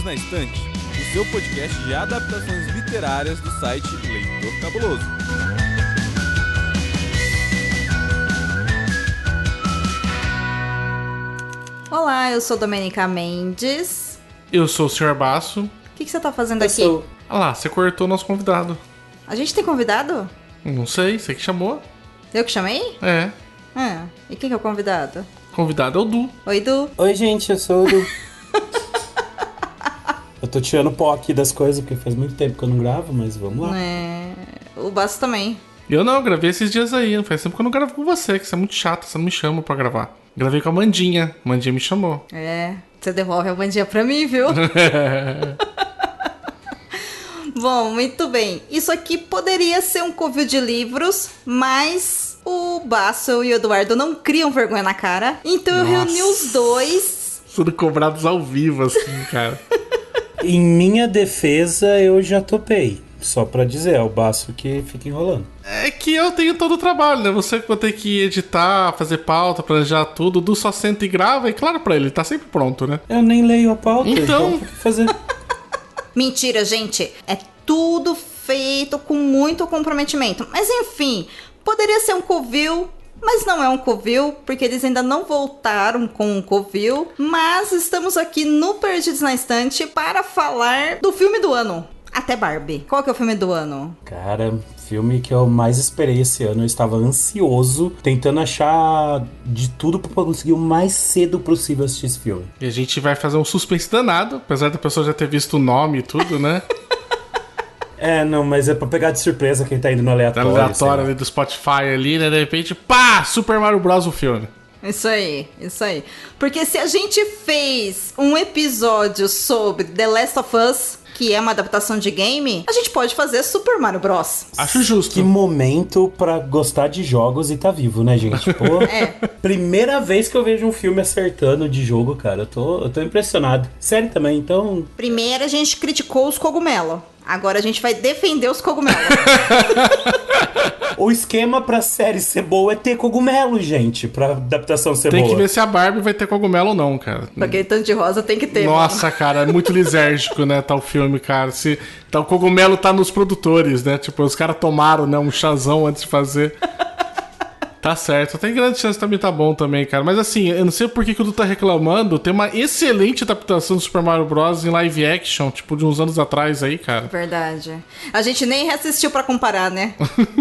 Perdidos na Estante, o seu podcast de adaptações literárias do site Leitor Cabuloso. Olá, eu sou Domenica Mendes. Eu sou o Sr. Basso. O que, que você tá fazendo Eu aqui? sou. Ah lá, você cortou nosso convidado. A gente tem convidado? Não sei, você que chamou? Eu que chamei? É. Ah, e quem que é o convidado? Convidado é o Du. Oi, Du. Oi, gente, eu sou o Du. eu tô tirando pó aqui das coisas, porque faz muito tempo que eu não gravo, mas vamos lá. É... O Basso também. Eu não, eu gravei esses dias aí. Não faz tempo que eu não gravo com você, que você é muito chato, você não me chama pra gravar. Gravei com a Mandinha. Mandinha me chamou. É, você devolve a bandinha pra mim, viu? Bom, muito bem. Isso aqui poderia ser um covil de livros, mas o Basso e o Eduardo não criam vergonha na cara. Então eu Nossa. reuni os dois. Sendo cobrados ao vivo, assim, cara. Em minha defesa, eu já topei. Só pra dizer, é o baço que fica enrolando. É que eu tenho todo o trabalho, né? Você que vai ter que editar, fazer pauta, planejar tudo. O Du só senta e grava, e claro pra ele, tá sempre pronto, né? Eu nem leio a pauta, Então. então, fazer? Mentira, gente. É tudo feito com muito comprometimento. Mas enfim, poderia ser um covil. Mas não é um covil, porque eles ainda não voltaram com um covil. Mas estamos aqui no Perdidos na Estante para falar do filme do ano. Até Barbie. Qual que é o filme do ano? Cara, filme que eu mais esperei esse ano. Eu estava ansioso, tentando achar de tudo pra conseguir o mais cedo possível assistir esse filme. E a gente vai fazer um suspense danado, apesar da pessoa já ter visto o nome e tudo, né? É, não, mas é pra pegar de surpresa quem tá indo no Da aleatório. sei aleatória lá. ali do Spotify ali, né? De repente, pá! Super Mario Bros. o filme. Isso aí, isso aí. Porque se a gente fez um episódio sobre The Last of Us, que é uma adaptação de game, a gente pode fazer Super Mario Bros. Acho justo. Que momento pra gostar de jogos e tá vivo, né, gente? Pô, É. primeira vez que eu vejo um filme acertando de jogo, cara. Eu tô, eu tô impressionado. Sério também, então. Primeiro a gente criticou os cogumelos. Agora a gente vai defender os cogumelos. O esquema pra série ser boa é ter cogumelo, gente. Pra adaptação ser Tem boa. que ver se a Barbie vai ter cogumelo ou não, cara. Porque tanto de rosa tem que ter. mano. Nossa, cara, é muito lisérgico, né, tal filme, cara. Se, tá, o cogumelo tá nos produtores, né? Tipo, os caras tomaram, né, um chazão antes de fazer. Tá certo, tem grande chance também tá bom também, cara. Mas assim, eu não sei por que, que o Du tá reclamando. Tem uma excelente adaptação do Super Mario Bros. em live action, tipo, de uns anos atrás aí, cara. Verdade. A gente nem reassistiu pra comparar, né?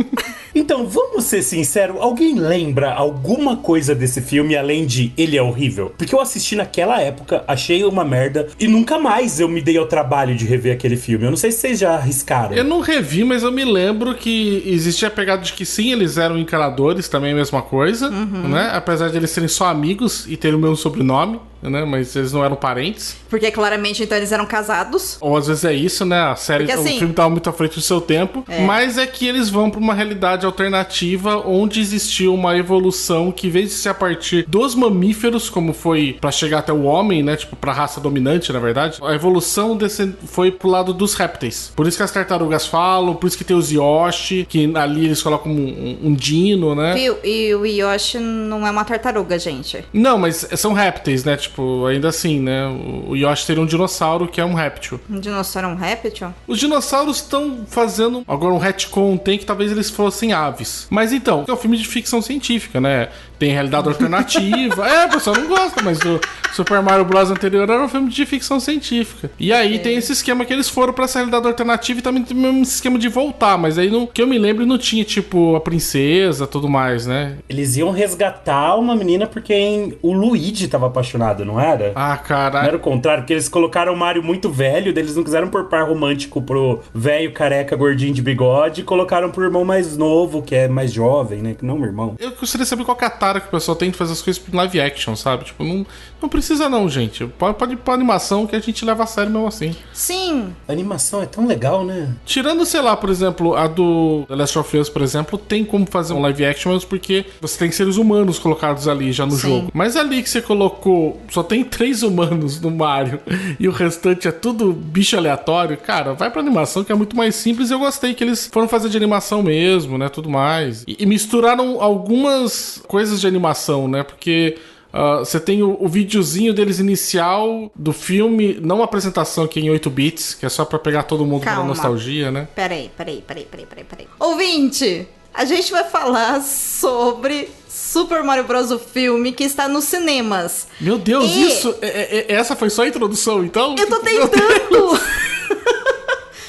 Então, vamos ser sinceros, alguém lembra alguma coisa desse filme além de ele é horrível? Porque eu assisti naquela época, achei uma merda e nunca mais eu me dei ao trabalho de rever aquele filme. Eu não sei se vocês já arriscaram. Eu não revi, mas eu me lembro que existia a pegada de que sim, eles eram encanadores, também a mesma coisa, né? Apesar de eles serem só amigos e terem o mesmo sobrenome, né? Mas eles não eram parentes. Porque claramente então eles eram casados. Ou às vezes é isso, né? A série, Porque, assim- o filme tava muito à frente do seu tempo. Mas é que eles vão pra uma realidade alternativa onde existiu uma evolução que, em vez de ser a partir dos mamíferos, como foi pra chegar até o homem, né? Tipo, pra raça dominante, na verdade, a evolução desse foi pro lado dos répteis. Por isso que as tartarugas falam, por isso que tem os Yoshi, que ali eles colocam um, um dino, né? Viu? E o Yoshi não é uma tartaruga, gente. Não, mas são répteis, né? Tipo, ainda assim, né? O Yoshi teria um dinossauro que é um réptil. Um dinossauro é um réptil? Os dinossauros estão fazendo agora um retcon, tem que talvez eles fossem aves. Mas então, é um filme de ficção científica, né? Tem realidade alternativa. é, o pessoal não gosta, mas o Super Mario Bros. anterior era um filme de ficção científica. E aí tem esse esquema que eles foram pra essa realidade alternativa e também tem o mesmo esquema de voltar. Mas aí, no, que eu me lembro, não tinha, tipo, a princesa tudo mais, né? Eles iam resgatar uma menina porque em- o Luigi tava apaixonado, não era? Ah, cara. Não era o contrário, porque eles colocaram o Mario muito velho, eles não quiseram pôr par romântico pro velho careca gordinho de bigode e colocaram pro irmão mais novo, que é mais jovem, né? Que não o irmão. Eu gostaria de saber qual que é a tara que o pessoal tem de fazer as coisas em live action, sabe? Tipo, não, não precisa não, gente. Pode, pode ir pra animação que a gente leva a sério mesmo assim. Sim. A animação é tão legal, né? Tirando, sei lá, por exemplo, a do The Last of Us, por exemplo, tem como fazer um live action, mas porque você tem seres humanos colocados ali já no Sim. jogo. Mas ali que você colocou, só tem três humanos no Mario e o restante é tudo bicho aleatório, cara, vai pra animação que é muito mais simples. e Eu gostei que eles foram fazer de animação mesmo, né? Tudo mais. E, e misturaram algumas coisas de animação, né? Porque Ah, você tem o, o videozinho deles inicial do filme, não a apresentação que é em 8 bits, que é só pra pegar todo mundo pela Calma. nostalgia, né? Peraí, peraí, peraí, peraí, peraí, peraí. Ouvinte, a gente vai falar sobre Super Mario Bros. o filme que está nos cinemas. Meu Deus, E- isso. é- é- é- essa foi só a introdução, então? Eu tô tentando!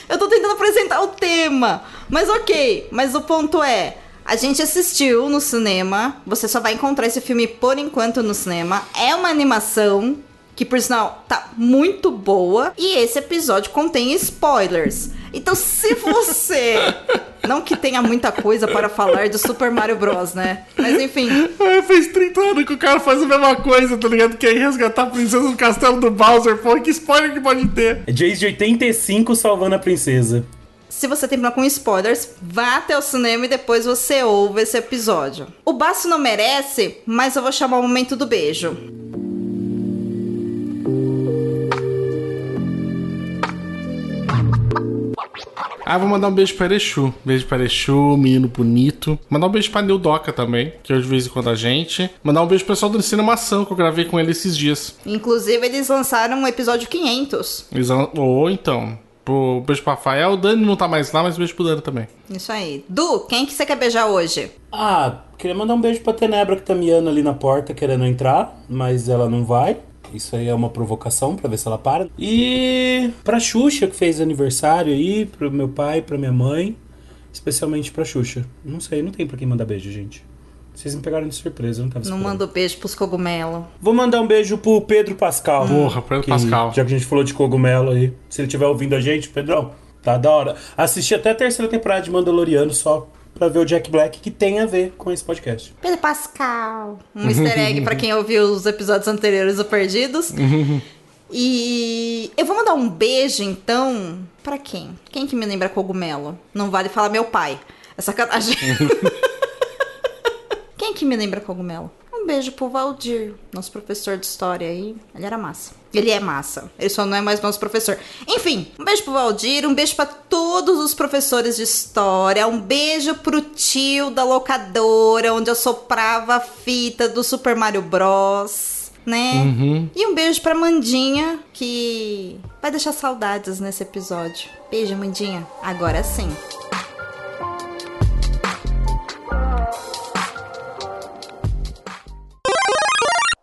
eu tô tentando apresentar o tema. Mas ok, mas o ponto é. A gente assistiu no cinema. Você só vai encontrar esse filme por enquanto no cinema. É uma animação que, por sinal, tá muito boa. E esse episódio contém spoilers. Então, se você. Não que tenha muita coisa para falar de Super Mario Bros, né? Mas enfim. Ai, faz 30 anos que o cara faz a mesma coisa, tá ligado? Que é resgatar a princesa no castelo do Bowser. Pô, que spoiler que pode ter? É Jace de 85 salvando a princesa. Se você tem problema com spoilers, vá até o cinema e depois você ouve esse episódio. O Baço não merece, mas eu vou chamar o momento do beijo. Ah, vou mandar um beijo pra Erechu. Beijo pra Erechu, menino bonito. Mandar um beijo pra Neudoca também, que hoje de vez em quando a gente. Mandar um beijo pro pessoal do Cinemação, que eu gravei com ele esses dias. Inclusive, eles lançaram um episódio 500. Eles vão- Ou então. Pro beijo pro Rafael. O Dani não tá mais lá, mas beijo pro Dani também. Isso aí. Du, quem que você quer beijar hoje? Ah, queria mandar um beijo pra Tenebra que tá miando ali na porta querendo entrar, mas ela não vai. Isso aí é uma provocação pra ver se ela para. E pra Xuxa que fez aniversário aí, pro meu pai, pra minha mãe, especialmente pra Xuxa. Não sei, não tem pra quem mandar beijo, gente. Vocês me pegaram de surpresa, eu não tava Não esperando. manda beijo pros cogumelos. Vou mandar um beijo pro Pedro Pascal. Porra, Pedro Pascal. Já que a gente falou de cogumelo aí. Se ele estiver ouvindo a gente, Pedrão, tá da hora. Assisti até a terceira temporada de Mandaloriano só pra ver o Jack Black, que tem a ver com esse podcast. Pedro Pascal. Um easter egg pra quem ouviu os episódios anteriores do Perdidos. E eu vou mandar um beijo, então, pra quem? Quem que me lembra cogumelo? Não vale falar meu pai. É sacanagem. quem que me lembra cogumelo? Um beijo pro Valdir, nosso professor de história aí. Ele era massa. Ele é massa. Ele só não é mais nosso professor. Enfim, um beijo pro Valdir, um beijo pra todos os professores de história, um beijo pro tio da locadora, onde eu soprava a fita do Super Mario Bros. Né? E um beijo pra Mandinha, que vai deixar saudades nesse episódio. Beijo, Mandinha. Agora sim.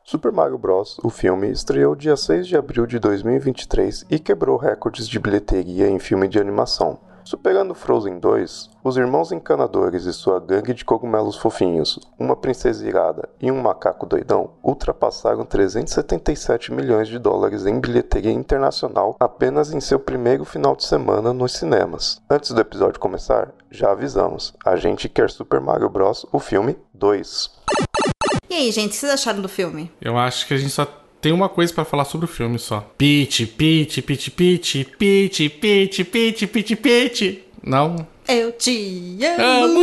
Super Mario Bros., o filme, estreou dia 6 de abril de 2023 e quebrou recordes de bilheteria em filme de animação. Superando Frozen 2, os irmãos encanadores e sua gangue de cogumelos fofinhos, uma princesa irada e um macaco doidão ultrapassaram 377 milhões de dólares em bilheteria internacional apenas em seu primeiro final de semana nos cinemas. Antes do episódio começar, já avisamos, a gente quer Super Mario Bros., o filme 2. E aí, gente, o que vocês acharam do filme? Eu acho que a gente só tem uma coisa pra falar sobre o filme só. Pete, Pete, Pete, Pete, Pete, Pete, Pete, Pete, Pete. Não. Eu te amo.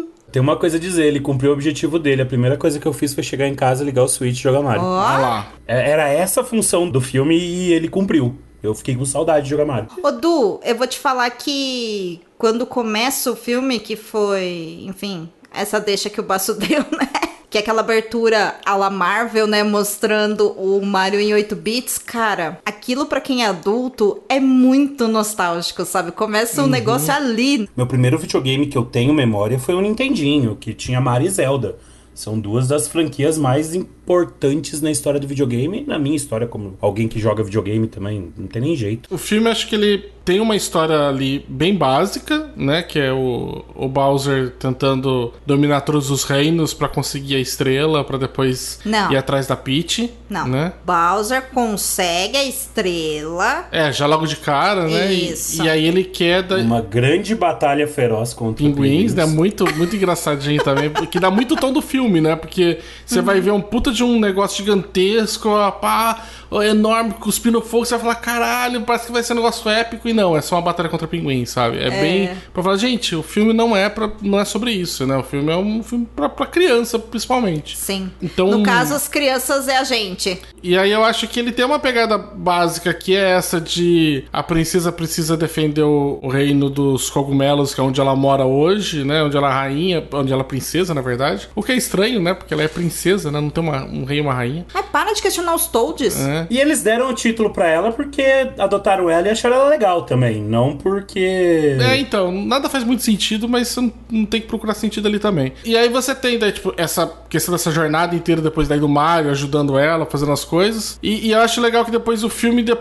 Amo! Tem uma coisa a dizer, ele cumpriu o objetivo dele. A primeira coisa que eu fiz foi chegar em casa, ligar o Switch e jogar Mario. Ó, Olha lá. É- Era essa a função do filme e ele cumpriu. Eu fiquei com saudade de jogar Mario. Ô, Du, eu vou te falar que quando começa o filme, que foi, enfim, essa deixa que o Baço deu, né? Que é aquela abertura à la Marvel, né? Mostrando o Mario em 8 bits. Cara, aquilo pra quem é adulto é muito nostálgico, sabe? Começa um negócio ali. Meu primeiro videogame que eu tenho memória foi um Nintendinho, que tinha Mario e Zelda. São duas das franquias mais importantes na história do videogame. e Na minha história, como alguém que joga videogame também, não tem nem jeito. O filme acho que ele tem uma história ali bem básica, né? Que é o, o Bowser tentando dominar todos os reinos pra conseguir a estrela, pra depois Não. ir atrás da Peach. Não. Né? Bowser consegue a estrela. É, já logo de cara, né? E- Isso. E, aí ele queda Uma grande batalha feroz contra pinguins, né? Muito, muito engraçadinho também. Que dá muito tom do filme, né? Porque você vai ver um puta de um negócio gigantesco, ó, pá, ó, enorme, cuspindo fogo, você vai falar, caralho, parece que vai ser um negócio épico, e não, é só uma batalha contra pinguim, sabe? É, bem pra falar, gente, o filme não é para não é sobre isso, né? O filme é um filme pra, pra criança, principalmente. Sim. Então- No caso, as crianças é a gente. E aí eu acho que ele tem uma pegada básica que é essa de a princesa precisa defender o, o reino dos cogumelos, que é onde ela mora hoje, né? Onde ela é rainha, onde ela é princesa, na verdade. O que é estranho, né? Porque ela é princesa, né? Não tem uma- um rei e uma rainha. Mas para de questionar os Toads. É. E eles deram o título pra ela porque adotaram ela e acharam ela legal também. Não porque. É, então, nada faz muito sentido, mas você não, não tem que procurar sentido ali também. E aí você tem, daí, tipo, essa questão dessa jornada inteira depois daí do Mario ajudando ela, fazendo as coisas. E, e eu acho legal que depois o filme de-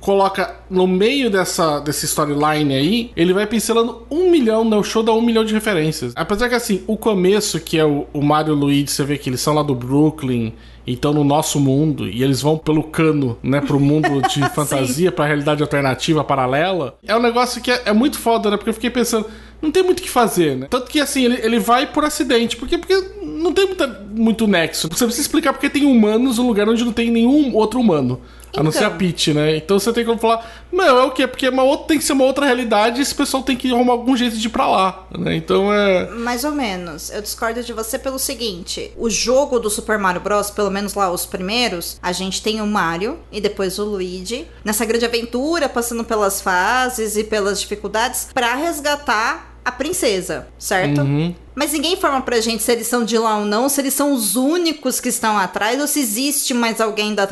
coloca no meio dessa, dessa storyline aí, ele vai pincelando um milhão, né? O show dá um milhão de referências. Apesar que, assim, o começo, que é o, o Mario e o Luigi, você vê que eles são lá do Brooklyn, então no nosso mundo, e eles vão pelo cano, né, pro mundo de fantasia, pra realidade alternativa, paralela, é um negócio que é, é muito foda, né? Porque eu fiquei pensando, não tem muito o que fazer, né? Tanto que, assim, ele, ele vai por acidente, porque, porque não tem muita, muito nexo. Você precisa explicar porque tem humanos num lugar onde não tem nenhum outro humano. A não ser a Então. Peach, né? Então você tem que falar, meu, é o quê? Porque é uma outra, tem que ser uma outra realidade e esse pessoal tem que arrumar algum jeito de ir pra lá, né? Então é. Mais ou menos. Eu discordo de você pelo seguinte: o jogo do Super Mario Bros., pelo menos lá os primeiros, a gente tem o Mario e depois o Luigi nessa grande aventura, passando pelas fases e pelas dificuldades pra resgatar a princesa, certo? Uhum. Mas ninguém informa pra gente se eles são de lá ou não, se eles são os únicos que estão atrás ou se existe mais alguém da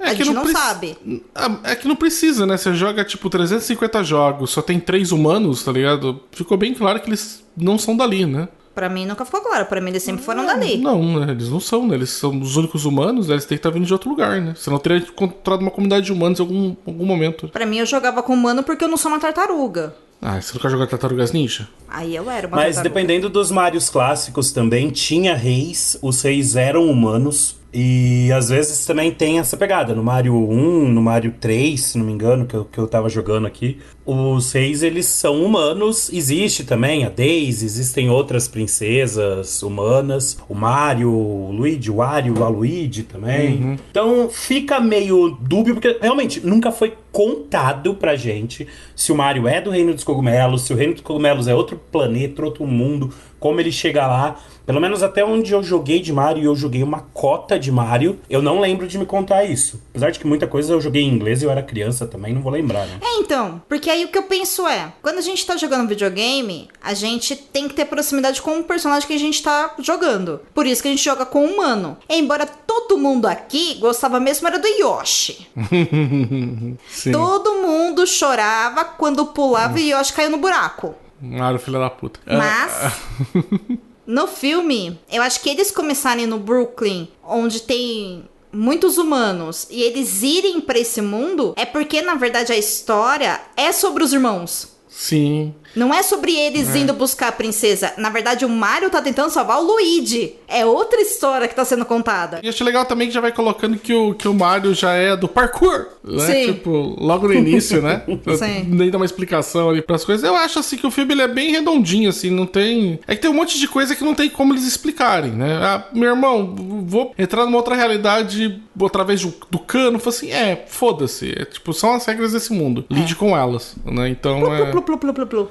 trás. a gente não, preci- sabe. Ah, É que não precisa, né? Você joga tipo 350 jogos, só tem três humanos, tá ligado? Ficou bem claro que eles não são dali, né? Pra mim nunca ficou claro. Pra mim eles sempre foram dali. Não, né? Eles não são, né? Eles são os únicos humanos, né? eles têm que estar vindo de outro lugar, né? Senão teria encontrado uma comunidade de humanos em algum, algum momento. Pra mim eu jogava com humano porque eu não sou uma tartaruga. Ah, você nunca jogou Tartarugas Ninja? Aí eu era uma Mas tartaruga. dependendo dos Marios clássicos também, tinha reis, os reis eram humanos. E às vezes também tem essa pegada. No Mario 1, no Mario 3, se não me engano, que eu, que eu tava jogando aqui, os reis eles são humanos. Existe também a Daisy, existem outras princesas humanas. O Mario, o Luigi, o Wario, o Aluigi também. Então fica meio dúbio, porque realmente nunca foi contado pra gente se o Mario é do Reino dos Cogumelos, se o Reino dos Cogumelos é outro planeta, outro mundo, como ele chega lá. Pelo menos até onde eu joguei de Mario, e eu joguei uma cota de Mario, eu não lembro de me contar isso. Apesar de que muita coisa eu joguei em inglês e eu era criança também, não vou lembrar, né? É, então, porque aí o que eu penso é, quando a gente tá jogando videogame, a gente tem que ter proximidade com o personagem que a gente tá jogando. Por isso que a gente joga com o humano. Embora todo mundo aqui gostava mesmo era do Yoshi. Sim. Todo mundo chorava quando pulava e Yoshi caiu no buraco. Mario, filha da puta. Mas no filme, eu acho que eles começarem no Brooklyn, onde tem muitos humanos, e eles irem pra esse mundo, é porque na verdade a história é sobre os irmãos. Sim. Não é sobre eles indo buscar a princesa. Na verdade, o Mario tá tentando salvar o Luigi. É outra história que tá sendo contada. E acho legal também que já vai colocando que o, que o Mario já é do parkour, né? Sim. Tipo, logo no início, né? Sim. Nem dá uma explicação ali pras coisas. Eu acho, assim, que o filme ele é bem redondinho, assim, não tem... É que tem um monte de coisa que não tem como eles explicarem, né? Ah, meu irmão, vou entrar numa outra realidade através do, do cano. Falei assim, é, foda-se. É, tipo, são as regras desse mundo. Lide com elas, né? Então, é... Plu, plu, plu, plu, plu.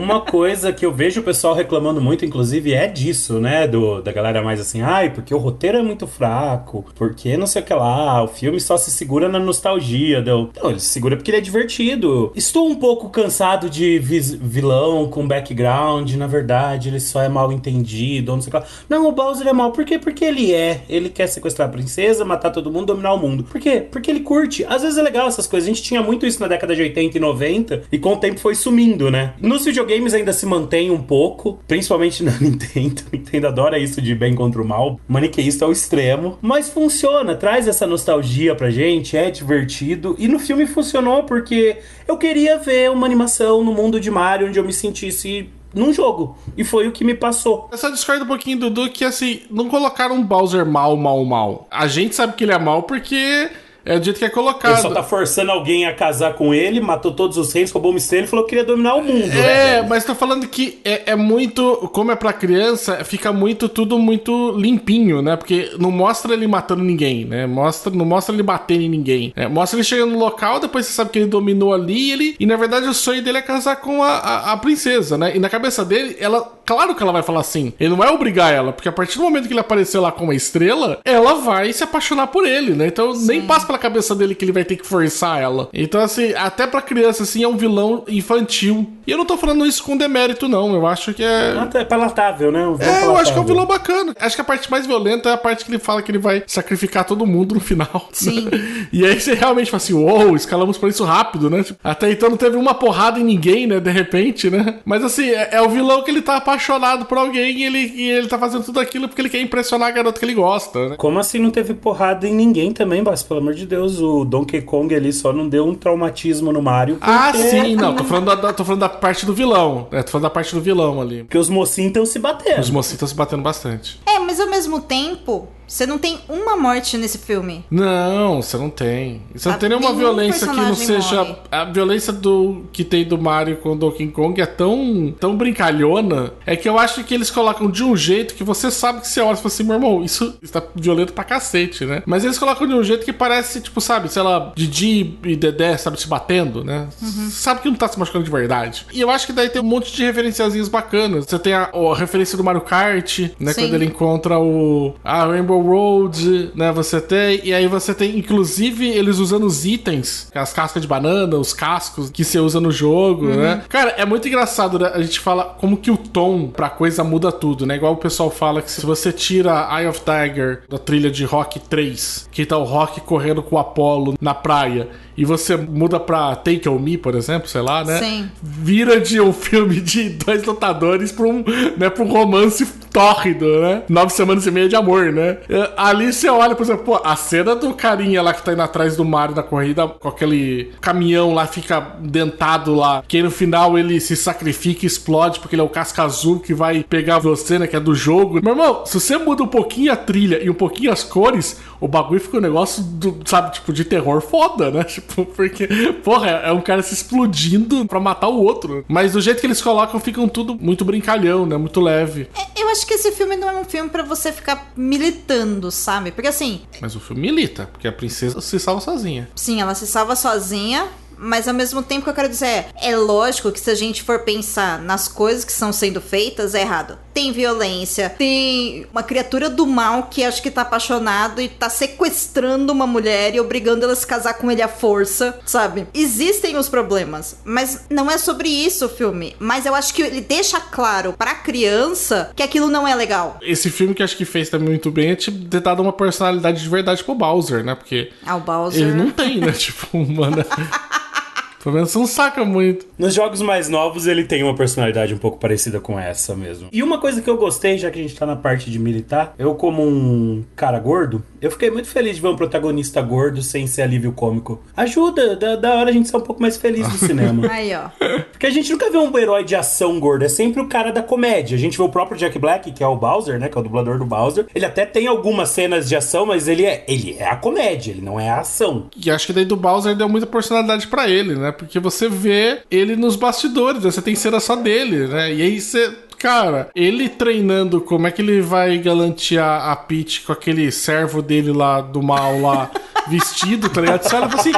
Uma coisa que eu vejo o pessoal reclamando muito, inclusive, é disso, né? Do, da galera mais assim, ai, porque o roteiro é muito fraco, porque não sei o que lá, o filme só se segura na nostalgia. Deu. Não, ele se segura porque ele é divertido. Estou um pouco cansado de vilão com background, na verdade, ele só é mal entendido, não sei o que lá. Não, o Bowser é mal, por quê? Porque ele é. Ele quer sequestrar a princesa, matar todo mundo, dominar o mundo. Por quê? Porque ele curte. Às vezes é legal essas coisas. A gente tinha muito isso na década de 80 e 90, e com o tempo foi sumindo, né? Nos videogames ainda se mantém um pouco, principalmente na Nintendo. Nintendo adora isso de bem contra o mal. Maniqueísta ao extremo. Mas funciona, traz essa nostalgia pra gente, é divertido. E no filme funcionou porque eu queria ver uma animação no mundo de Mario onde eu me sentisse num jogo. E foi o que me passou. Eu só discordo um pouquinho, Dudu, que assim, não colocaram um Bowser mal, mal, mal. A gente sabe que ele é mal porque É do jeito que é Ele colocado. só tá forçando alguém a casar com ele, matou todos os reis, roubou uma estrela e falou que queria dominar o mundo. É, né? mas tô falando que é, é muito. Como é pra criança, fica muito tudo muito limpinho, né? Porque não mostra ele matando ninguém, né? Mostra, não mostra ele batendo em ninguém. né? Mostra ele chegando no local, depois você sabe que ele dominou ali e ele. E na verdade o sonho dele é casar com a, a, a princesa, né? E na cabeça dele, ela. Claro que ela vai falar assim. Ele não vai obrigar ela, porque a partir do momento que ele apareceu lá com uma estrela, ela vai se apaixonar por ele, né? Então nem passa pela cabeça dele que ele vai ter que forçar ela. Então, assim, até pra criança, assim, é um vilão infantil. E eu não tô falando isso com demérito, não. Eu acho que é. É palatável, né? Um É, eu acho que é um palatável. vilão bacana. Acho que a parte mais violenta é a parte que ele fala que ele vai sacrificar todo mundo no final. Sim. E aí você realmente fala assim, uou, escalamos por isso rápido, né? Tipo, até então não teve uma porrada em ninguém, né? De repente, né? Mas assim, é, é o vilão que ele tá apaixonado por alguém e ele, e ele tá fazendo tudo aquilo porque ele quer impressionar a garota que ele gosta, né? Como assim não teve porrada em ninguém também, Bas? Pelo amor de Deus, o Donkey Kong ali só não deu um traumatismo no Mario. Ah, porque- sim, não, tô falando da, da- tô falando da parte do vilão. É, tô falando da parte do vilão ali. Porque os mocinhos estão se batendo. Os mocinhos estão se batendo bastante. É, mas ao mesmo tempo, você não tem uma morte nesse filme. Não, você não tem. Você não Ah, tem nenhuma nenhum violência que não seja. morre. A violência do que tem do Mario com o Donkey Kong é tão, tão brincalhona. É que eu acho que eles colocam de um jeito que você sabe que você olha e fala assim, meu irmão, isso está violento pra cacete, né? Mas eles colocam de um jeito que parece, tipo, sabe, sei lá, Didi e Dedé, sabe, se batendo, né? Uhum. Sabe que não tá se machucando de verdade. E eu acho que daí tem um monte de referenciazinhas bacanas. Você tem a, a referência do Mario Kart, né? Sim. Quando ele encontra o a Rainbow Road, né? Você tem e aí você tem inclusive eles usando os itens, as cascas de banana, os cascos que você usa no jogo, né? Cara, é muito engraçado, né? A gente fala como que o tom pra coisa muda tudo, né? Igual o pessoal fala que se você tira Eye of Tiger da trilha de Rock 3, que tá o Rock correndo com o Apollo na praia, e você muda pra Take On Me, por exemplo, sei lá, né? Sim. vira de um filme de dois lutadores pra um, né, pra um romance tórrido, né? Nove semanas e meia de amor, né? É, Ali você olha, por exemplo, pô, a cena do carinha lá que tá indo atrás do Mario na corrida, com aquele caminhão lá, fica dentado lá, que no final ele se sacrifica e explode, porque ele é o casca azul que vai pegar você, né, que é do jogo. Meu irmão, se você muda um pouquinho a trilha e um pouquinho as cores, o bagulho fica um negócio, do, sabe, tipo, de terror foda, né? Tipo, porque, porra, é um cara se explodindo pra matar o outro. Mas do jeito que eles colocam, ficam tudo muito brincalhão, né? Muito leve. É, Eu acho que esse filme não é um filme pra você ficar militando, sabe? Porque assim, Mas o filme milita, porque a princesa se salva sozinha. sim, ela se salva sozinha, mas ao mesmo tempo que eu quero dizer é, é lógico que se a gente for pensar nas coisas que estão sendo feitas, é errado. Tem violência, tem uma criatura do mal que acho que tá apaixonado e tá sequestrando uma mulher e obrigando ela a se casar com ele à força, sabe? Existem os problemas, mas não é sobre isso o filme. Mas eu acho que ele deixa claro pra criança que aquilo não é legal. Esse filme que acho que fez também muito bem é tipo, ter dado uma personalidade de verdade pro Bowser, né? Porque Ah, o Bowser. ele não tem, né? tipo, mano. Pelo menos não saca muito. Nos jogos mais novos, ele tem uma personalidade um pouco parecida com essa mesmo. E uma coisa que eu gostei, já que a gente tá na parte de militar, eu, como um cara gordo, eu fiquei muito feliz de ver um protagonista gordo sem ser alívio cômico. Ajuda, da, da hora a gente ser um pouco mais feliz do cinema. Aí, ó. Porque a gente nunca vê um herói de ação gordo, é sempre o cara da comédia. A gente vê o próprio Jack Black, que é o Bowser, né? Que é o dublador do Bowser. Ele até tem algumas cenas de ação, mas ele é, ele é a comédia, ele não é a ação. E acho que daí do Bowser deu muita personalidade pra ele, né? Porque você vê ele nos bastidores, né? você tem cena só dele, né? E aí você. Cara, ele treinando como é que ele vai galantear a Peach com aquele servo dele lá do mal lá vestido, tá ligado? Você olha assim.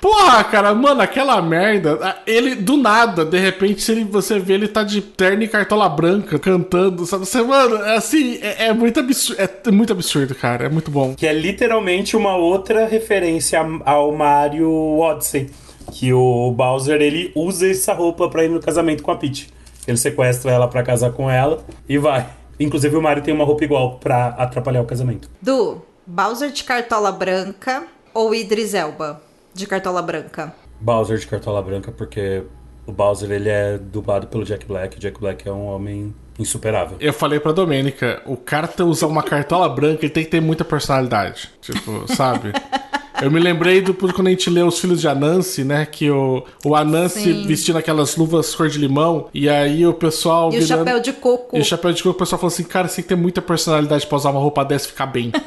Porra, cara, mano, aquela merda. ah, Ele, do nada, de repente, se ele, você vê ele tá de terno e cartola branca cantando, sabe? Você, mano, é assim, é, é muito absurdo. É muito absurdo, cara. É muito bom. Que é literalmente uma outra referência ao Mario Odyssey. Que o Bowser, ele usa essa roupa pra ir no casamento com a Peach. Ele sequestra ela pra casar com ela e vai. Inclusive o Mario tem uma roupa igual pra atrapalhar o casamento. Du, Bowser de cartola branca ou Idris Elba de cartola branca? Bowser de cartola branca, porque o Bowser ele é dublado pelo Jack Black. O Jack Black é um homem insuperável. Eu falei pra Domênica, o cara usar uma cartola branca, ele tem que ter muita personalidade. Tipo, sabe? Eu me lembrei do quando a gente lê Os Filhos de Anansi, né? Que o, o Anansi Sim. vestindo aquelas luvas cor de limão, e aí o pessoal. E o chapéu de coco. E o chapéu de coco, o pessoal falou assim: cara, você tem que ter muita personalidade pra usar uma roupa dessa e ficar bem.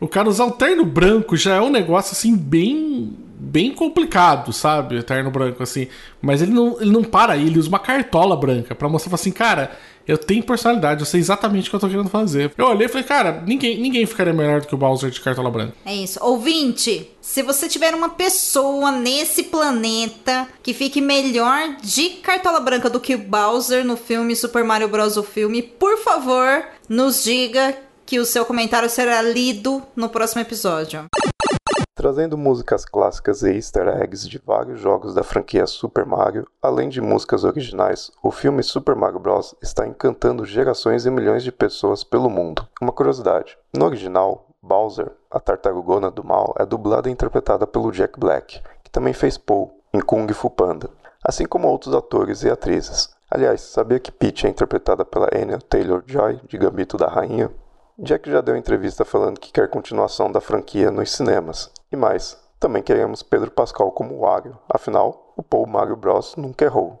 O cara usar um terno branco já é um negócio assim bem bem complicado, sabe? Terno branco assim. Mas ele não, ele não para aí, ele usa uma cartola branca para mostrar assim, cara, eu tenho personalidade, eu sei exatamente o que eu tô querendo fazer. Eu olhei e falei, cara, ninguém, ninguém ficaria melhor do que o Bowser de cartola branca. É isso. Ouvinte, se você tiver uma pessoa nesse planeta que fique melhor de cartola branca do que o Bowser no filme Super Mario Bros. o filme, por favor, nos diga que o seu comentário será lido no próximo episódio. Trazendo músicas clássicas e easter eggs de vários jogos da franquia Super Mario, além de músicas originais, o filme Super Mario Bros. está encantando gerações e milhões de pessoas pelo mundo. Uma curiosidade: no original, Bowser, a tartarugona do mal, é dublada e interpretada pelo Jack Black, que também fez Paul em Kung Fu Panda, assim como outros atores e atrizes. Aliás, sabia que Peach é interpretada pela Anya Taylor-Joy de Gambito da Rainha? Jack já deu entrevista falando que quer continuação da franquia nos cinemas. E mais, também queremos Pedro Pascal como Wario, afinal, o Paul Mario Bros nunca errou.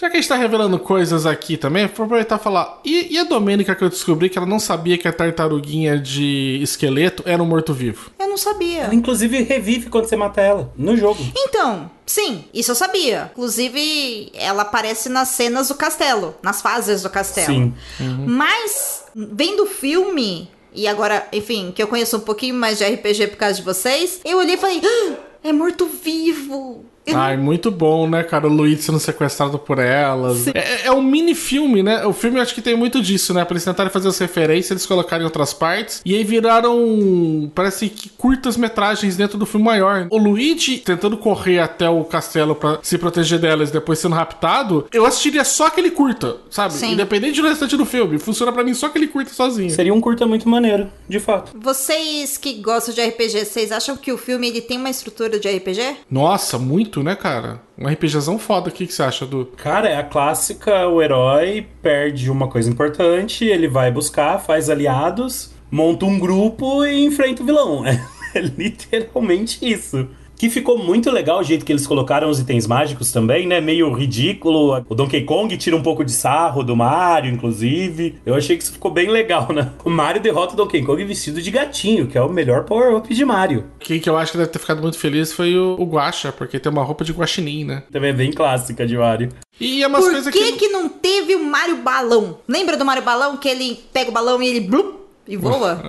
Já que a gente tá revelando coisas aqui também, vou aproveitar e falar. E, e, a Domênica que eu descobri que ela não sabia que a tartaruguinha de esqueleto era um morto-vivo? Eu não sabia. Ela, inclusive, revive quando você mata ela, no jogo. Então, sim, isso eu sabia. Inclusive, ela aparece nas cenas do castelo, nas fases do castelo. Sim. Uhum. Mas, vendo o filme, e agora, enfim, que eu conheço um pouquinho mais de RPG por causa de vocês, eu olhei e falei: ah, é morto-vivo. Ai, muito bom, né, cara? O Luigi sendo sequestrado por elas. É, é, um mini filme, né? O filme eu acho que tem muito disso, né? Pra eles tentarem fazer as referências, eles colocarem outras partes. E aí viraram, parece que curtas metragens dentro do filme maior. O Luigi tentando correr até o castelo para se proteger delas e depois sendo raptado, eu assistiria só aquele curta, sabe? Sim. Independente do restante do filme. Funciona para mim só aquele curta sozinho. Seria um curta muito maneiro, de fato. Vocês que gostam de RPG, vocês acham que o filme ele tem uma estrutura de RPG? Nossa, muito, né, cara? Um RPGzão foda. O que, que você acha, do? Cara, é a clássica: o herói perde uma coisa importante, ele vai buscar, faz aliados, monta um grupo e enfrenta o vilão. É literalmente isso. Que ficou muito legal o jeito que eles colocaram os itens mágicos também, né? Meio ridículo. O Donkey Kong tira um pouco de sarro do Mario, inclusive. Eu achei que isso ficou bem legal, né? O Mario derrota o Donkey Kong vestido de gatinho, que é o melhor power-up de Mario. Quem que eu acho que deve ter ficado muito feliz foi o, o Guacha, porque tem uma roupa de guaxinim, né? Também é bem clássica de Mario. E é umas Por coisas que... que... que não teve o Mario Balão? Lembra do Mario Balão que ele pega o balão e ele blup, e voa?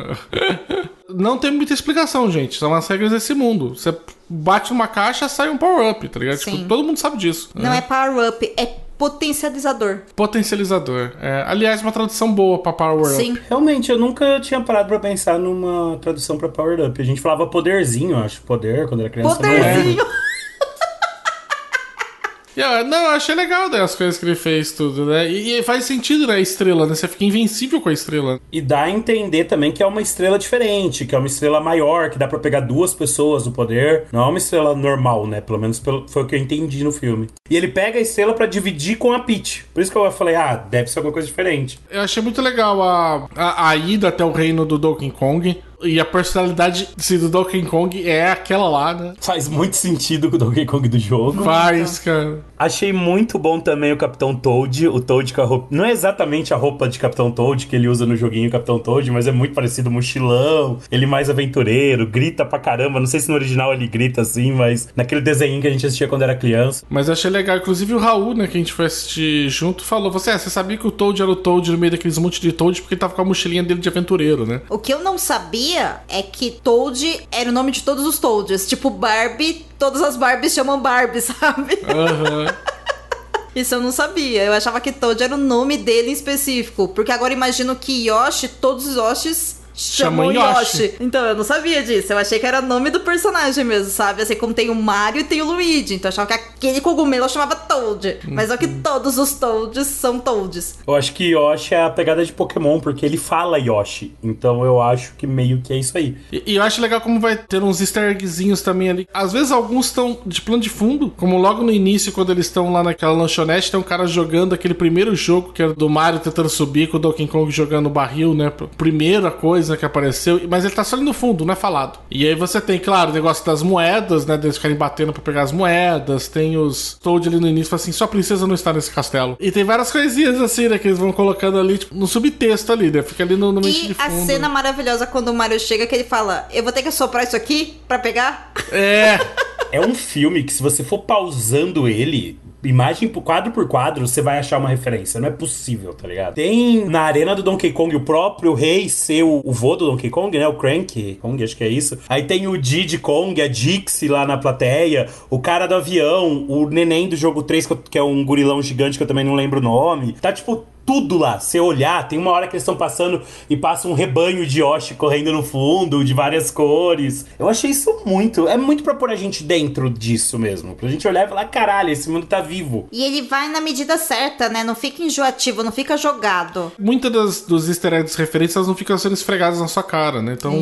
não tem muita explicação, gente. São as regras desse mundo. Você bate numa caixa, sai um power-up, tá ligado? Tipo, todo mundo sabe disso. Não né? é power-up, é potencializador. Potencializador. É, aliás, uma tradução boa pra power-up. Sim. Realmente, eu nunca tinha parado pra pensar numa tradução pra power-up. A gente falava poderzinho, acho. Poder, quando era criança. Poderzinho! Yeah, não, eu achei legal né, as coisas que ele fez, tudo, né? E, e, faz sentido, né? A estrela, né? Você fica invencível com a estrela. E dá a entender também que é uma estrela diferente, que é uma estrela maior, que dá para pegar duas pessoas no poder. Não é uma estrela normal, né? Pelo menos pelo, foi o que eu entendi no filme. E ele pega a estrela para dividir com a Peach. Por isso que eu falei, ah, deve ser alguma coisa diferente. Eu achei muito legal a, a, a ida até o reino do Donkey Kong e a personalidade do Donkey Kong é aquela lá, né? Faz muito sentido com o Donkey Kong do jogo. Faz, cara. Achei muito bom também o Capitão Toad, o Toad com a roupa. Não é exatamente a roupa de Capitão Toad que ele usa no joguinho Capitão Toad, mas é muito parecido mochilão. Ele mais aventureiro, grita pra caramba. Não sei se no original ele grita assim, mas naquele desenho que a gente assistia quando era criança. Mas achei legal. Inclusive o Raul, né, que a gente foi assistir junto, falou: Você, é, você sabia que o Toad era o Toad no meio daqueles monte de Toad porque ele tava com a mochilinha dele de aventureiro, né? O que eu não sabia é que Toad era o nome de todos os Toads. Tipo, Barbie, todas as Barbies chamam Barbie, sabe? Uhum. Isso eu não sabia. Eu achava que Toad era o nome dele em específico. Porque agora imagino que Yoshi, todos os Yoshis chamam Yoshi. Yoshi. Então, eu não sabia disso. Eu achei que era nome do personagem mesmo, sabe? Assim como tem o Mario e tem o Luigi. Então, eu achava que aquele cogumelo chamava Toad. Uhum. Mas não que uhum. todos os Toads são Toads. Eu acho que Yoshi é a pegada de Pokémon, porque ele fala Yoshi. Então, eu acho que meio que é isso aí. E, e eu acho legal como vai ter uns easter eggzinhos também ali. Às vezes, alguns estão de plano de fundo, como logo no início, quando eles estão lá naquela lanchonete, tem um cara jogando aquele primeiro jogo, que era do Mario tentando subir, com o Donkey Kong jogando barril, né? Primeira coisa né, que apareceu, mas ele tá só ali no fundo, não é falado. E aí você tem, claro, o negócio das moedas, né, deles ficarem batendo pra pegar as moedas, tem os Toad ali no início, assim, sua princesa não está nesse castelo. E tem várias coisinhas assim, né, que eles vão colocando ali, tipo, no subtexto ali, né, fica ali no, no mente E de fundo. a cena maravilhosa quando o Mario chega, que ele fala: Eu vou ter que assoprar isso aqui pra pegar? É, É um filme que, se você for pausando ele, imagem por quadro por quadro, você vai achar uma referência. Não é possível, tá ligado? Tem na arena do Donkey Kong o próprio rei ser o, o vô do Donkey Kong, né? O Cranky Kong, acho que é isso. Aí tem o Diddy Kong, a Dixie lá na plateia, o cara do avião, o neném do jogo 3, que eu- que é um gurilão gigante que eu também não lembro o nome. Tá tipo tudo lá. Se olhar, tem uma hora que eles estão passando e passa um rebanho de Yoshi correndo no fundo, de várias cores. Eu achei isso muito. É muito pra pôr a gente dentro disso mesmo. Pra gente olhar e falar: caralho, esse mundo tá vivo. E ele vai na medida certa, né? Não fica enjoativo, não fica jogado. muitas das, dos easter eggs referências elas não ficam sendo esfregadas na sua cara, né? Então,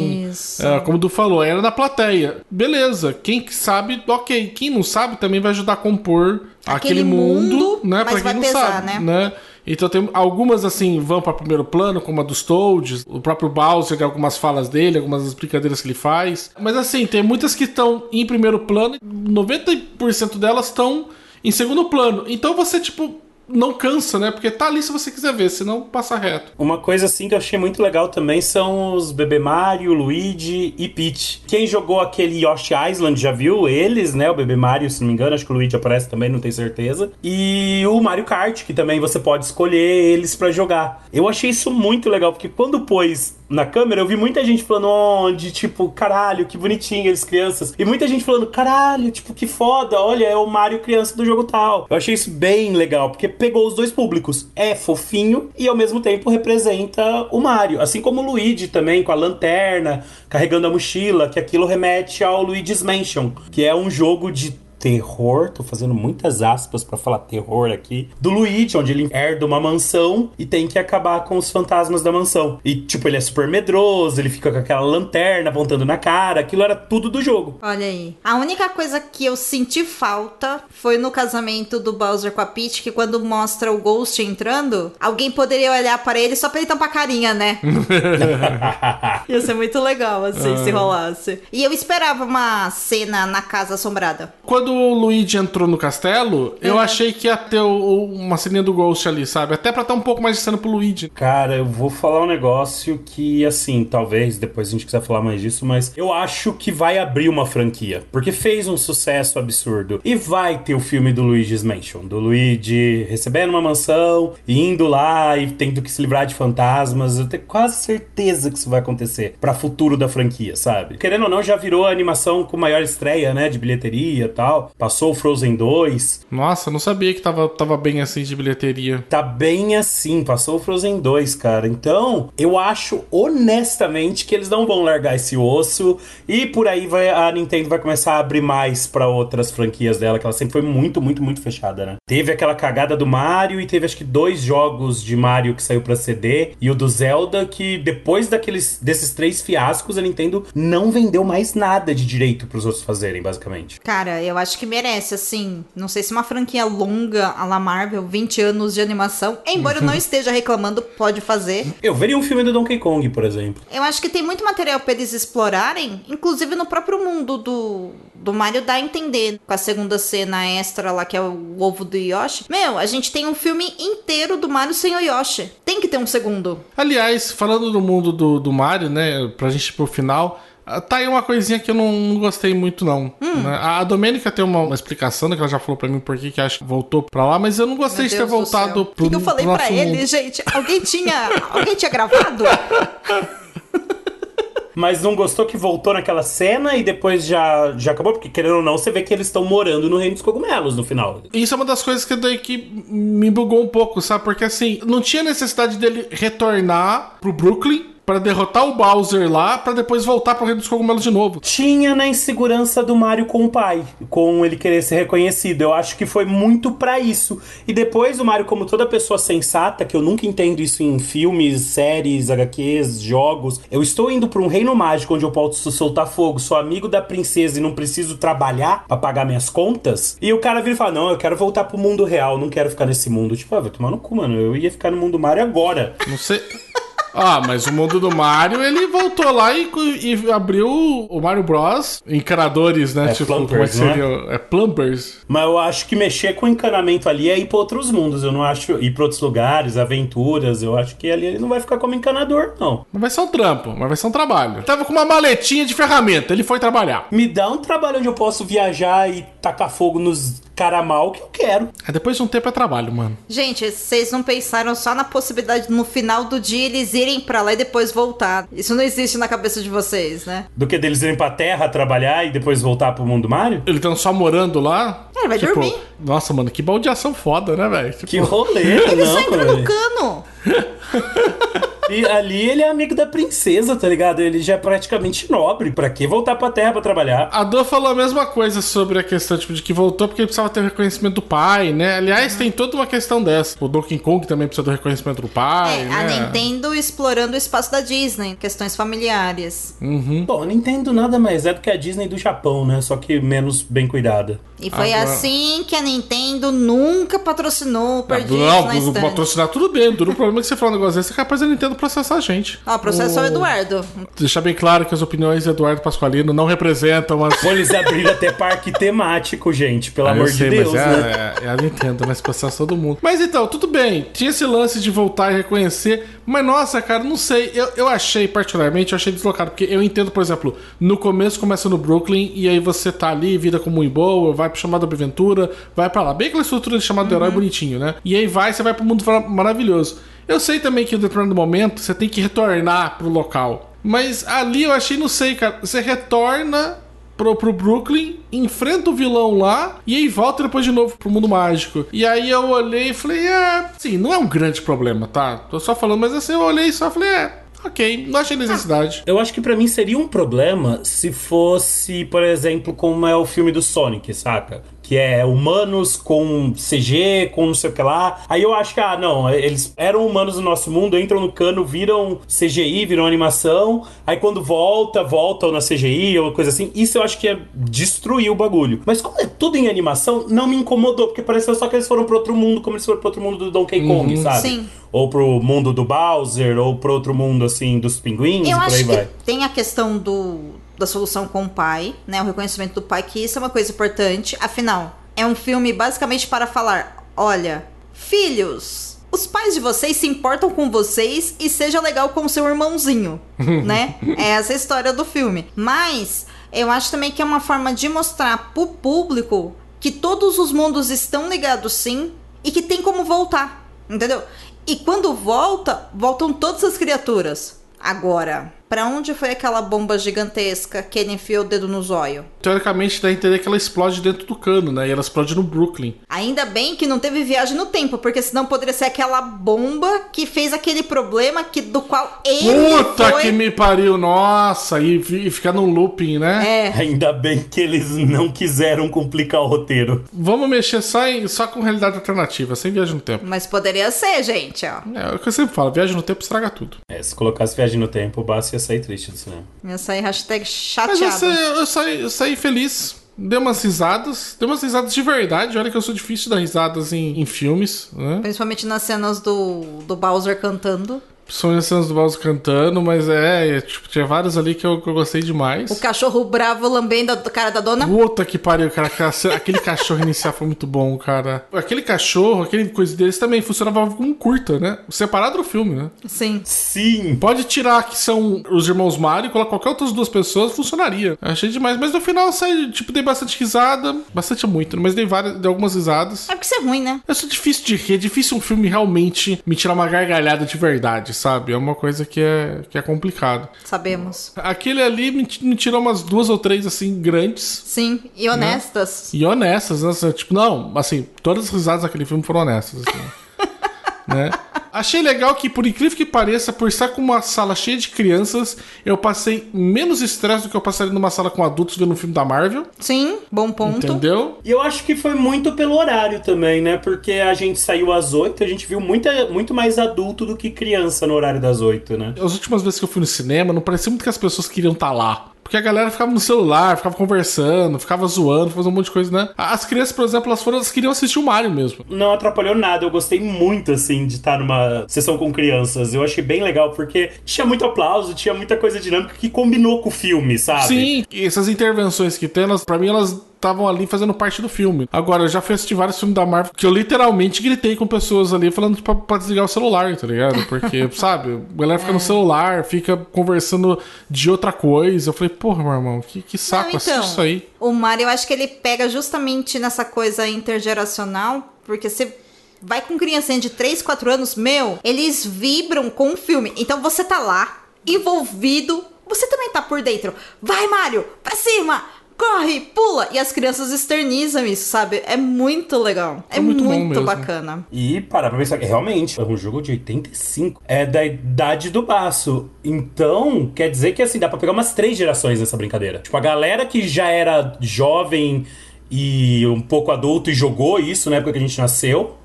é, como o Du falou, era na plateia. Beleza, quem que sabe, ok. Quem não sabe também vai ajudar a compor aquele, Aquele mundo, mundo, né? mas Pra quem vai não pesar, sabe, né? Então tem algumas assim vão para primeiro plano, como a dos Toads, o próprio Bowser, tem algumas falas dele, algumas das brincadeiras que ele faz. Mas assim, tem muitas que estão em primeiro plano, e 90% delas estão em segundo plano. Então você tipo não cansa, né? Porque tá ali se você quiser ver, senão passa reto. Uma coisa assim que eu achei muito legal também são os Bebê Mario, Luigi e Peach. Quem jogou aquele Yoshi Island já viu eles, né? O Bebê Mario, se não me engano, acho que o Luigi aparece também, não tenho certeza. E o Mario Kart, que também você pode escolher eles pra jogar. Eu achei isso muito legal, porque quando pôs na câmera, eu vi muita gente falando onde, tipo, caralho, que bonitinho eles crianças. E muita gente falando, caralho, tipo, que foda, olha, é o Mario criança do jogo tal. Eu achei isso bem legal, porque pegou os dois públicos. É fofinho e ao mesmo tempo representa o Mario. Assim como o Luigi também, com a lanterna, carregando a mochila, que aquilo remete ao Luigi's Mansion, que é um jogo de terror, tô fazendo muitas aspas pra falar terror aqui, do Luigi, onde ele herda uma mansão e tem que acabar com os fantasmas da mansão. E, tipo, ele é super medroso, ele fica com aquela lanterna apontando na cara, aquilo era tudo do jogo. Olha aí. A única coisa que eu senti falta foi no casamento do Bowser com a Peach, que quando mostra o Ghost entrando, alguém poderia olhar para ele só pra ele tampar a carinha, né? Ia ser muito legal, assim, se rolasse. E eu esperava uma cena na Casa Assombrada. Quando o Luigi entrou no castelo, eu achei que ia ter o- uma ceninha do Ghost ali, sabe? Até pra dar um pouco mais de cena pro Luigi. Cara, eu vou falar um negócio que, assim, talvez depois a gente quiser falar mais disso, mas eu acho que vai abrir uma franquia. Porque fez um sucesso absurdo. E vai ter o filme do Luigi's Mansion. Do Luigi recebendo uma mansão, indo lá e tendo que se livrar de fantasmas. Eu tenho quase certeza que isso vai acontecer pra futuro da franquia, sabe? Querendo ou não, já virou a animação com maior estreia, né? De bilheteria e tal. Passou o Frozen 2. Nossa, eu não sabia que tava, tava bem assim de bilheteria. Tá bem assim, passou o Frozen 2, cara. Então, eu acho honestamente que eles não vão largar esse osso e por aí vai a Nintendo vai começar a abrir mais pra outras franquias dela, que ela sempre foi muito, muito, muito fechada, né? Teve aquela cagada do Mario e teve acho que dois jogos de Mario que saiu pra CD e o do Zelda que depois daqueles desses três fiascos a Nintendo não vendeu mais nada de direito pros outros fazerem, basicamente. Cara, eu acho que merece, assim. Não sei se uma franquia longa, a la Marvel, 20 anos de animação. Embora eu não esteja reclamando, pode fazer. Eu veria um filme do Donkey Kong, por exemplo. Eu acho que tem muito material pra eles explorarem, inclusive no próprio mundo do, do Mario dá a entender. Com a segunda cena extra lá, que é o ovo do Yoshi. Meu, a gente tem um filme inteiro do Mario sem o Yoshi. Tem que ter um segundo. Aliás, falando do mundo do, do Mario, né? Pra gente ir pro final. Ah, Tá aí uma coisinha que eu não, não gostei muito, não. Hum. né? A, Domênica tem uma, uma explicação, né, que ela já falou pra mim por que que acho que voltou pra lá, mas eu não gostei Meu de ter Deus voltado pro O que, eu falei pra ele, mundo. gente? Alguém tinha. Alguém tinha gravado? Mas não gostou que voltou naquela cena e depois já, já acabou? Porque, querendo ou não, você vê que eles estão morando no Reino dos Cogumelos no final. Isso é uma das coisas que daí que me bugou um pouco, sabe? Porque assim, não tinha necessidade dele retornar pro Brooklyn pra derrotar o Bowser lá, pra depois voltar pro Reino dos Cogumelos de novo. Tinha na insegurança do Mario com o pai, com ele querer ser reconhecido. Eu acho que foi muito pra isso. E depois o Mario, como toda pessoa sensata, que eu nunca entendo isso em filmes, séries, HQs, jogos, eu estou indo pra um reino mágico onde eu posso soltar fogo, sou amigo da princesa e não preciso trabalhar pra pagar minhas contas. E o cara vira e fala: Não, eu quero voltar pro mundo real, não quero ficar nesse mundo. Tipo, ah, vai tomar no cu, mano. Eu ia ficar no mundo Mario agora. Não sei. Ah, mas o mundo do Mario, ele voltou lá e, e abriu o Mario Bros. Encanadores, né? É, tipo, como é que Plumbers, não é? seria? É Plumbers. Mas eu acho que mexer com encanamento ali é ir pra outros mundos. Eu não acho. ir pra outros lugares, aventuras. Eu acho que ali ele não vai ficar como encanador, não. Mas vai ser um trampo, mas vai ser um trabalho. Tava com uma maletinha de ferramenta, ele foi trabalhar. Me dá um trabalho onde eu posso viajar e tacar fogo nos cara mal que eu quero. Aí depois de um tempo é trabalho, mano. Gente, vocês não pensaram só na possibilidade de, no final do dia eles irem pra lá e depois voltar. Isso não existe na cabeça de vocês, né? Do que deles irem pra terra trabalhar e depois voltar pro mundo Mario? Ele tá só morando lá. É, ele vai tipo, dormir. Nossa, mano, que baldeação foda, né, velho? Tipo, Que rolê, Ele não, só entra no cano. E ali ele é amigo da princesa, tá ligado? Ele já é praticamente nobre. Pra que voltar pra terra pra trabalhar? A Dor falou a mesma coisa sobre a questão tipo, de que voltou porque ele precisava ter o reconhecimento do pai, né? Aliás, tem toda uma questão dessa. O Donkey Kong também precisa do reconhecimento do pai, É, né? a Nintendo explorando o espaço da Disney, questões familiares. Uhum. Bom, a Nintendo nada mais é do que a Disney do Japão, né? Só que menos bem cuidada. E foi Agora- assim que a Nintendo nunca patrocinou o Perdidos não, na patrocinar tudo bem. Duro o problema é que você falar um negócio desse é capaz da Nintendo processar a gente. Ó, processou o O- Eduardo. Deixar bem claro que as opiniões de Eduardo Pasqualino não representam as. Pô, eles abriram até parque temático, gente. Pelo Ah, eu amor sei, de Deus, mas né? é, é, é a Nintendo, mas processa todo mundo. Mas então, tudo bem. Tinha esse lance de voltar e reconhecer. Mas nossa, cara, não sei. Eu, eu achei, particularmente, eu achei deslocado. Porque eu entendo, por exemplo, no começo começa no Brooklyn e aí você tá ali, vida como em boa, vai pro chamado aventura, vai pra lá. Bem aquela estrutura de chamado do herói bonitinho, né? E aí vai, você vai pro mundo maravilhoso. Eu sei também que em determinado momento você tem que retornar pro local. Mas ali eu achei, não sei, cara. Você retorna pro, pro Brooklyn, enfrenta o vilão lá e aí volta depois de novo pro mundo mágico. E aí eu olhei e falei, é, sim, não é um grande problema, tá? Tô só falando, mas assim, eu olhei e só falei, é, ok, não achei necessidade. Eu acho que pra mim seria um problema se fosse, por exemplo, como é o filme do Sonic, saca? Que é humanos com CG, com não sei o que lá. Aí eu acho que, ah, não, eles eram humanos no nosso mundo, entram no cano, viram CGI, viram animação. Aí quando volta, voltam na CGI ou coisa assim. Isso eu acho que é destruir o bagulho. Mas como é tudo em animação, não me incomodou, porque pareceu só que eles foram pro outro mundo, como eles foram pro outro mundo do Donkey Kong, sabe? Sim. Ou pro mundo do Bowser, ou pro outro mundo, assim, dos pinguins, Eu e por acho aí que vai. tem a questão do, da solução com o pai, né? O reconhecimento do pai, que isso é uma coisa importante. Afinal, é um filme basicamente para falar: olha, filhos, os pais de vocês se importam com vocês e seja legal com o seu irmãozinho, né? É essa a história do filme. Mas eu acho também que é uma forma de mostrar pro público que todos os mundos estão ligados sim e que tem como voltar, entendeu? E quando volta, voltam todas as criaturas. Agora, pra onde foi aquela bomba gigantesca que ele enfiou o dedo no zóio? Teoricamente dá a entender que ela explode dentro do cano, né? E ela explode no Brooklyn. Ainda bem que não teve viagem no tempo, porque senão poderia ser aquela bomba que fez aquele problema que do qual ele Puta foi... que me pariu, nossa, e, e ficar num looping, né? É, Ainda bem que eles não quiseram complicar o roteiro. Vamos mexer só, em- só com realidade alternativa, sem viagem no tempo. mas poderia ser, gente, ó. É o que eu sempre falo, viagem no tempo estraga tudo. É, se colocasse viagem no tempo, o Ia sair triste do cinema. Ia sair hashtag Mas chateado. eu, saí, eu, saí, eu saí feliz. Dei umas risadas. Dei umas risadas de verdade. Olha que eu sou difícil de dar risadas em, em filmes, né? Principalmente nas cenas do, do Bowser cantando. As cenas do cantando, mas é, é, tipo, tinha vários ali que eu, que eu gostei demais. O cachorro bravo lambendo a cara da dona. Puta que pariu, cara. Aquele cachorro inicial foi muito bom, cara. Aquele cachorro, aquele coisa deles também funcionava como um curta, né? Separado do filme, né? Sim. Sim! Pode tirar que são os irmãos Mario e colocar qualquer outras duas pessoas, funcionaria. Achei demais. Mas no final eu saí, tipo, dei bastante risada. Bastante é muito, mas dei várias, dei algumas risadas. É porque isso é ruim, né? Eu sou difícil de rir, é difícil um filme realmente me tirar uma gargalhada de verdade, sabe? É uma coisa que é, que é complicado. Sabemos. Aquele ali me, me tirou umas duas ou três, assim, grandes. Sim, e honestas. E honestas, né? Assim, Tipo, não, assim, todas as risadas daquele filme foram honestas, assim. né? Achei legal que, por incrível que pareça, por estar com uma sala cheia de crianças, eu passei menos estresse do que eu passaria numa sala com adultos vendo um filme da Marvel. Sim, bom ponto. Entendeu? E eu acho que foi muito pelo horário também, né? Porque a gente saiu às 8, a gente viu muita, muito mais adulto do que criança no horário das 8, né? As últimas vezes que eu fui no cinema, não parecia muito que as pessoas queriam estar lá. Porque a galera ficava no celular, ficava conversando, ficava zoando, fazendo um monte de coisa, né? As crianças, por exemplo, elas foram, elas queriam assistir o Mario mesmo. Não atrapalhou nada, eu gostei muito, assim, de estar numa sessão com crianças. Eu achei bem legal, porque tinha muito aplauso, tinha muita coisa dinâmica que combinou com o filme, sabe? Sim, e essas intervenções que tem, elas, pra mim, elas estavam ali fazendo parte do filme. Agora, eu já fui assistir vários filmes da Marvel que eu literalmente gritei com pessoas ali falando pra, pra desligar o celular, tá ligado? Porque, sabe, a galera fica no celular, fica conversando de outra coisa. Eu falei, porra, meu irmão, que, que saco, Não, então, isso aí. O Mario, eu acho que ele pega justamente nessa coisa intergeracional, porque você vai com criancinha de 3, 4 anos, meu, eles vibram com o filme. Então você tá lá, envolvido, você também tá por dentro. Vai, Mario, pra cima! Corre, pula! E as crianças externizam isso, sabe? É muito legal. É, É muito muito, bacana. E parar pra pensar que realmente é um jogo de 85. É da idade do baço. Então, quer dizer que assim, dá pra pegar umas três gerações nessa brincadeira. Tipo, a galera que já era jovem e um pouco adulto e jogou isso na época que a gente nasceu.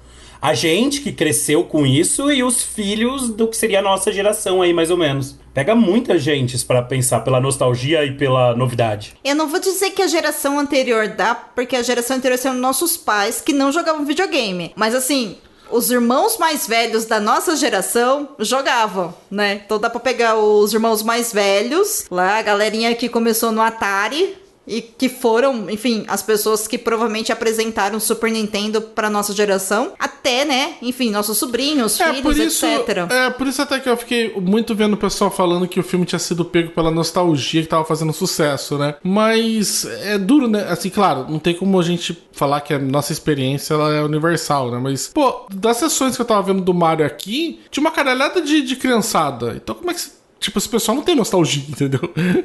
A gente que cresceu com isso e os filhos do que seria a nossa geração aí, mais ou menos. Pega muita gente pra pensar pela nostalgia e pela novidade. Eu não vou dizer que a geração anterior dá, porque a geração anterior são nossos pais que não jogavam videogame. Mas assim, os irmãos mais velhos da nossa geração jogavam, né? Então dá pra pegar os irmãos mais velhos, lá a galerinha que começou no Atari. E que foram, enfim, as pessoas que provavelmente apresentaram Super Nintendo pra nossa geração. Até, né? Enfim, nossos sobrinhos, É, filhos, isso, etc. é, por isso até que eu fiquei muito vendo o pessoal falando que o filme tinha sido pego pela nostalgia que tava fazendo sucesso, né? Mas é duro, né? Assim, claro, não tem como a gente falar que a nossa experiência ela é universal, né? Mas, pô, das sessões que eu tava vendo do Mario aqui, tinha uma caralhada de, de criançada. Então como é que você Tipo, esse pessoal não tem nostalgia, entendeu?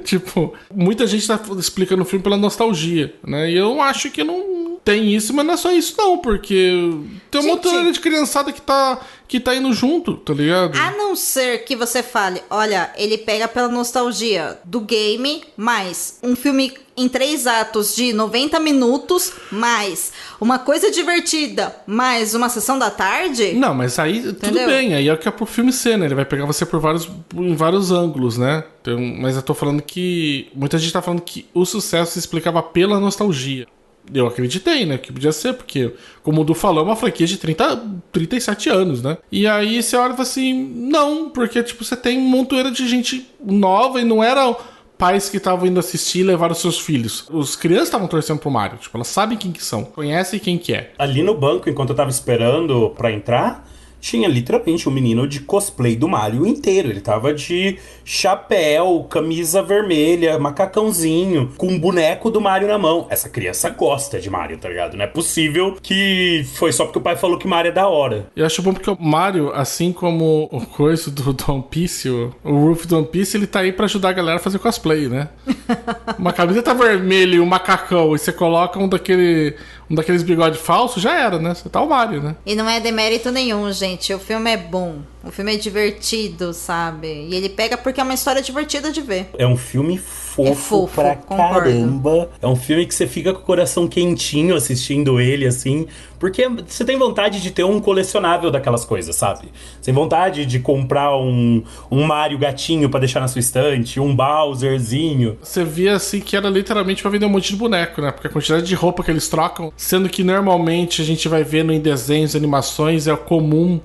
tipo, muita gente tá explicando o filme pela nostalgia, né? E eu acho que não tem isso, mas não é só isso, não, porque tem uma outra de criançada que tá, que tá indo junto, tá ligado? A não ser que você fale, olha, ele pega pela nostalgia do game, mais um filme em três atos de 90 minutos, mais uma coisa divertida, mais uma sessão da tarde. Não, mas aí tudo Entendeu? bem, aí é o que é pro filme ser, né? Ele vai pegar você por vários, em vários ângulos, né? Então, mas eu tô falando que. Muita gente tá falando que o sucesso se explicava pela nostalgia. Eu acreditei, né? Que podia ser, porque, como o Du falou, é uma franquia de 30, 37 anos, né? E aí você olha e fala assim: não, porque, tipo, você tem montoeira de gente nova e não era pais que estavam indo assistir levaram seus filhos. Os crianças estavam torcendo pro Mario. Tipo, elas sabem quem que são, conhecem quem que é. Ali no banco, enquanto eu tava esperando pra entrar, tinha literalmente um menino de cosplay do Mario inteiro. Ele tava de chapéu, camisa vermelha, macacãozinho, com um boneco do Mario na mão. Essa criança gosta de Mario, tá ligado? Não é possível que foi só porque o pai falou que Mario é da hora. Eu acho bom porque o Mario, assim como o coisa do do One Piece, o, Roof do One Piece, ele tá aí pra ajudar a galera a fazer cosplay, né? Uma camiseta vermelha e um macacão, e você coloca um daquele um daqueles bigode falsos, já era, né? Você tá o Mario, né? E não é demérito nenhum, gente. O filme é bom. O filme é divertido, sabe? E ele pega porque é uma história divertida de ver. É um filme fofo, É fofo, pra concordo. caramba. É um filme que você fica com o coração quentinho assistindo ele, assim. Porque você tem vontade de ter um colecionável daquelas coisas, sabe? Você tem vontade de comprar um, um Mario gatinho pra deixar na sua estante, um Bowserzinho. Você via assim que era literalmente pra vender um monte de boneco, né? Porque a quantidade de roupa que eles trocam, sendo que normalmente a gente vai vendo em desenhos, animações, é comum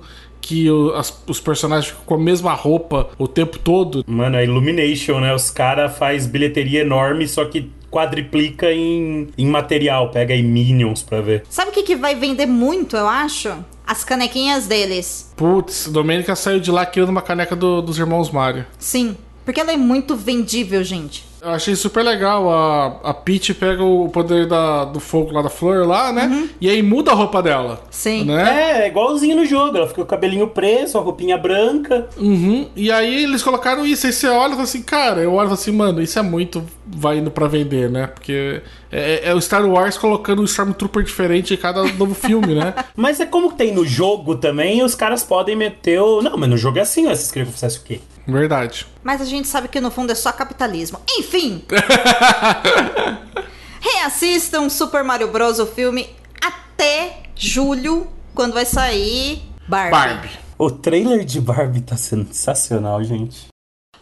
que o- as- os personagens ficam com a mesma roupa o tempo todo. Mano, a Illumination, né? Os caras faz bilheteria enorme, só que quadriplica em, em material. Pega aí Minions pra ver. Sabe o que, que vai vender muito, eu acho? As canequinhas deles. Putz, Domênica saiu de lá querendo uma caneca do- dos irmãos Mario. Sim. Porque ela é muito vendível, gente. Eu achei super legal. A, a Peach pega o poder da, do fogo lá da flor lá, né? E aí muda a roupa dela. Sim. Né? É, é igualzinho no jogo. Ela fica com o cabelinho preso, a roupinha branca. Uhum. E aí eles colocaram isso. Aí você olha e fala assim, cara, eu olho e falo assim, mano, isso é muito vai indo pra vender, né? Porque é, é o Star Wars colocando um Stormtrooper diferente em cada novo filme, né? Mas é como tem no jogo também, os caras podem meter o. Não, mas no jogo é assim, ó. Vocês queriam que eu fizesse o quê? Verdade. Mas a gente sabe que no fundo é só capitalismo. Enfim! Reassistam Super Mario Bros. o filme até julho, quando vai sair Barbie. Barbie. O trailer de Barbie tá sensacional, gente.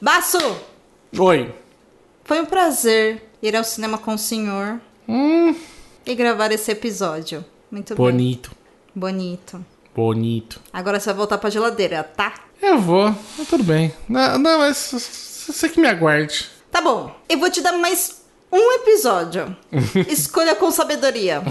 Baço! Oi. Foi um prazer ir ao cinema com o senhor e gravar esse episódio. Muito bem. Bonito. Bonito. Bonito. Agora você vai voltar pra geladeira, tá? Eu vou, mas tudo bem. Não, não mas você que me aguarde. Tá bom. Eu vou te dar mais um episódio. Escolha com sabedoria.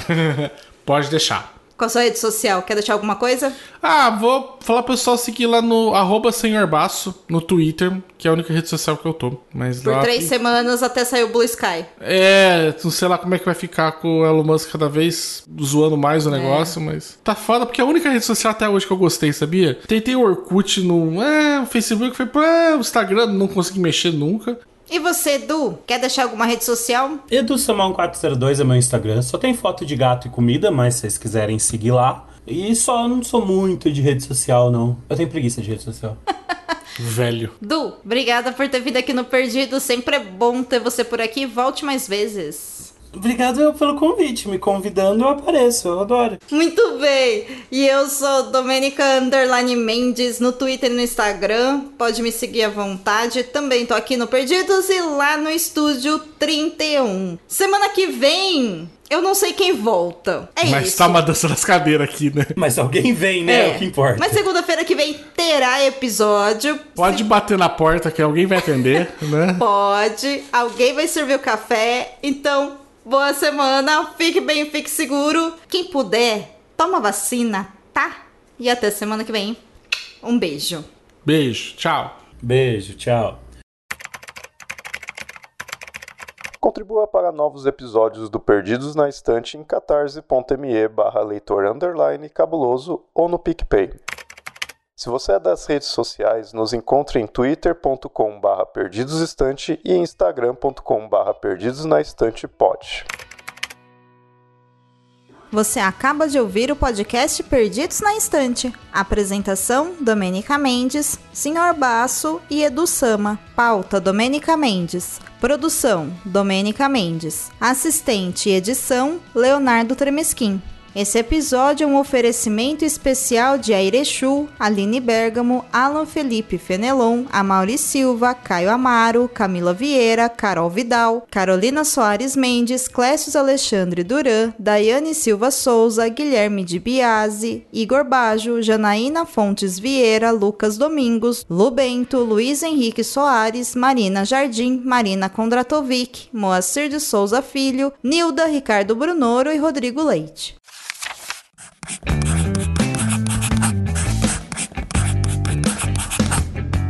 Pode deixar. Com a sua rede social, quer deixar alguma coisa? Ah, vou falar pro pessoal seguir lá no arroba senhorbaço, no Twitter, que é a única rede social que eu tô. Mas Por lá três semanas até sair o Blue Sky. É, não sei lá como é que vai ficar com o Elon Musk cada vez zoando mais o negócio, mas tá foda, porque é a única rede social até hoje que eu gostei, sabia? Tentei o Orkut no. É, o Facebook foi pra. O Instagram não consegui mexer nunca. E você, Edu, quer deixar alguma rede social? Edu Samão 402 é meu Instagram. Só tem foto de gato e comida, mas se vocês quiserem seguir lá. E só não sou muito de rede social, não. Eu tenho preguiça de rede social. Velho. Du, obrigada por ter vindo aqui no Perdido. Sempre é bom ter você por aqui. Volte mais vezes. Obrigado pelo convite. Me convidando, eu apareço. Eu adoro. Muito bem! E eu sou Domenica Underline Mendes no Twitter e no Instagram. Pode me seguir à vontade. Também tô aqui no Perdidos e lá no Estúdio 31. Semana que vem, eu não sei quem volta. É Mas isso. tá uma dança das cadeiras aqui, né? Mas alguém vem, né? É o que importa. Mas segunda-feira que vem terá episódio. Pode bater na porta que alguém vai atender, né? Pode. Alguém vai servir o café. Então, boa semana. Fique bem, fique seguro. Quem puder, toma vacina, tá? E até semana que vem. Um beijo. Beijo, tchau. Beijo, tchau. Contribua para novos episódios do Perdidos na Estante em catarse.me barra leitor underline cabuloso ou no PicPay. Se você é das redes sociais, nos encontre em twitter.com barra perdidosestante e instagram.com barra perdidosnaestantepod. Você acaba de ouvir o podcast Perdidos na Estante. Apresentação: Domênica Mendes, Senhor Baço e Edu Sama. Pauta: Domênica Mendes. Produção: Domênica Mendes. Assistente e edição: Leonardo Tremesquim. Esse episódio é um oferecimento especial de Airechu, Aline Bergamo, Alan Felipe Fenelon, Amaury Silva, Caio Amaro, Camila Vieira, Carol Vidal, Carolina Soares Mendes, Clécius Alexandre Duran, Daiane Silva Souza, Guilherme de Biase, Igor Bajo, Janaína Fontes Vieira, Lucas Domingos, Lu Bento, Luiz Henrique Soares, Marina Jardim, Marina Kondratovic, Moacir de Souza Filho, Nilda Ricardo Brunoro e Rodrigo Leite.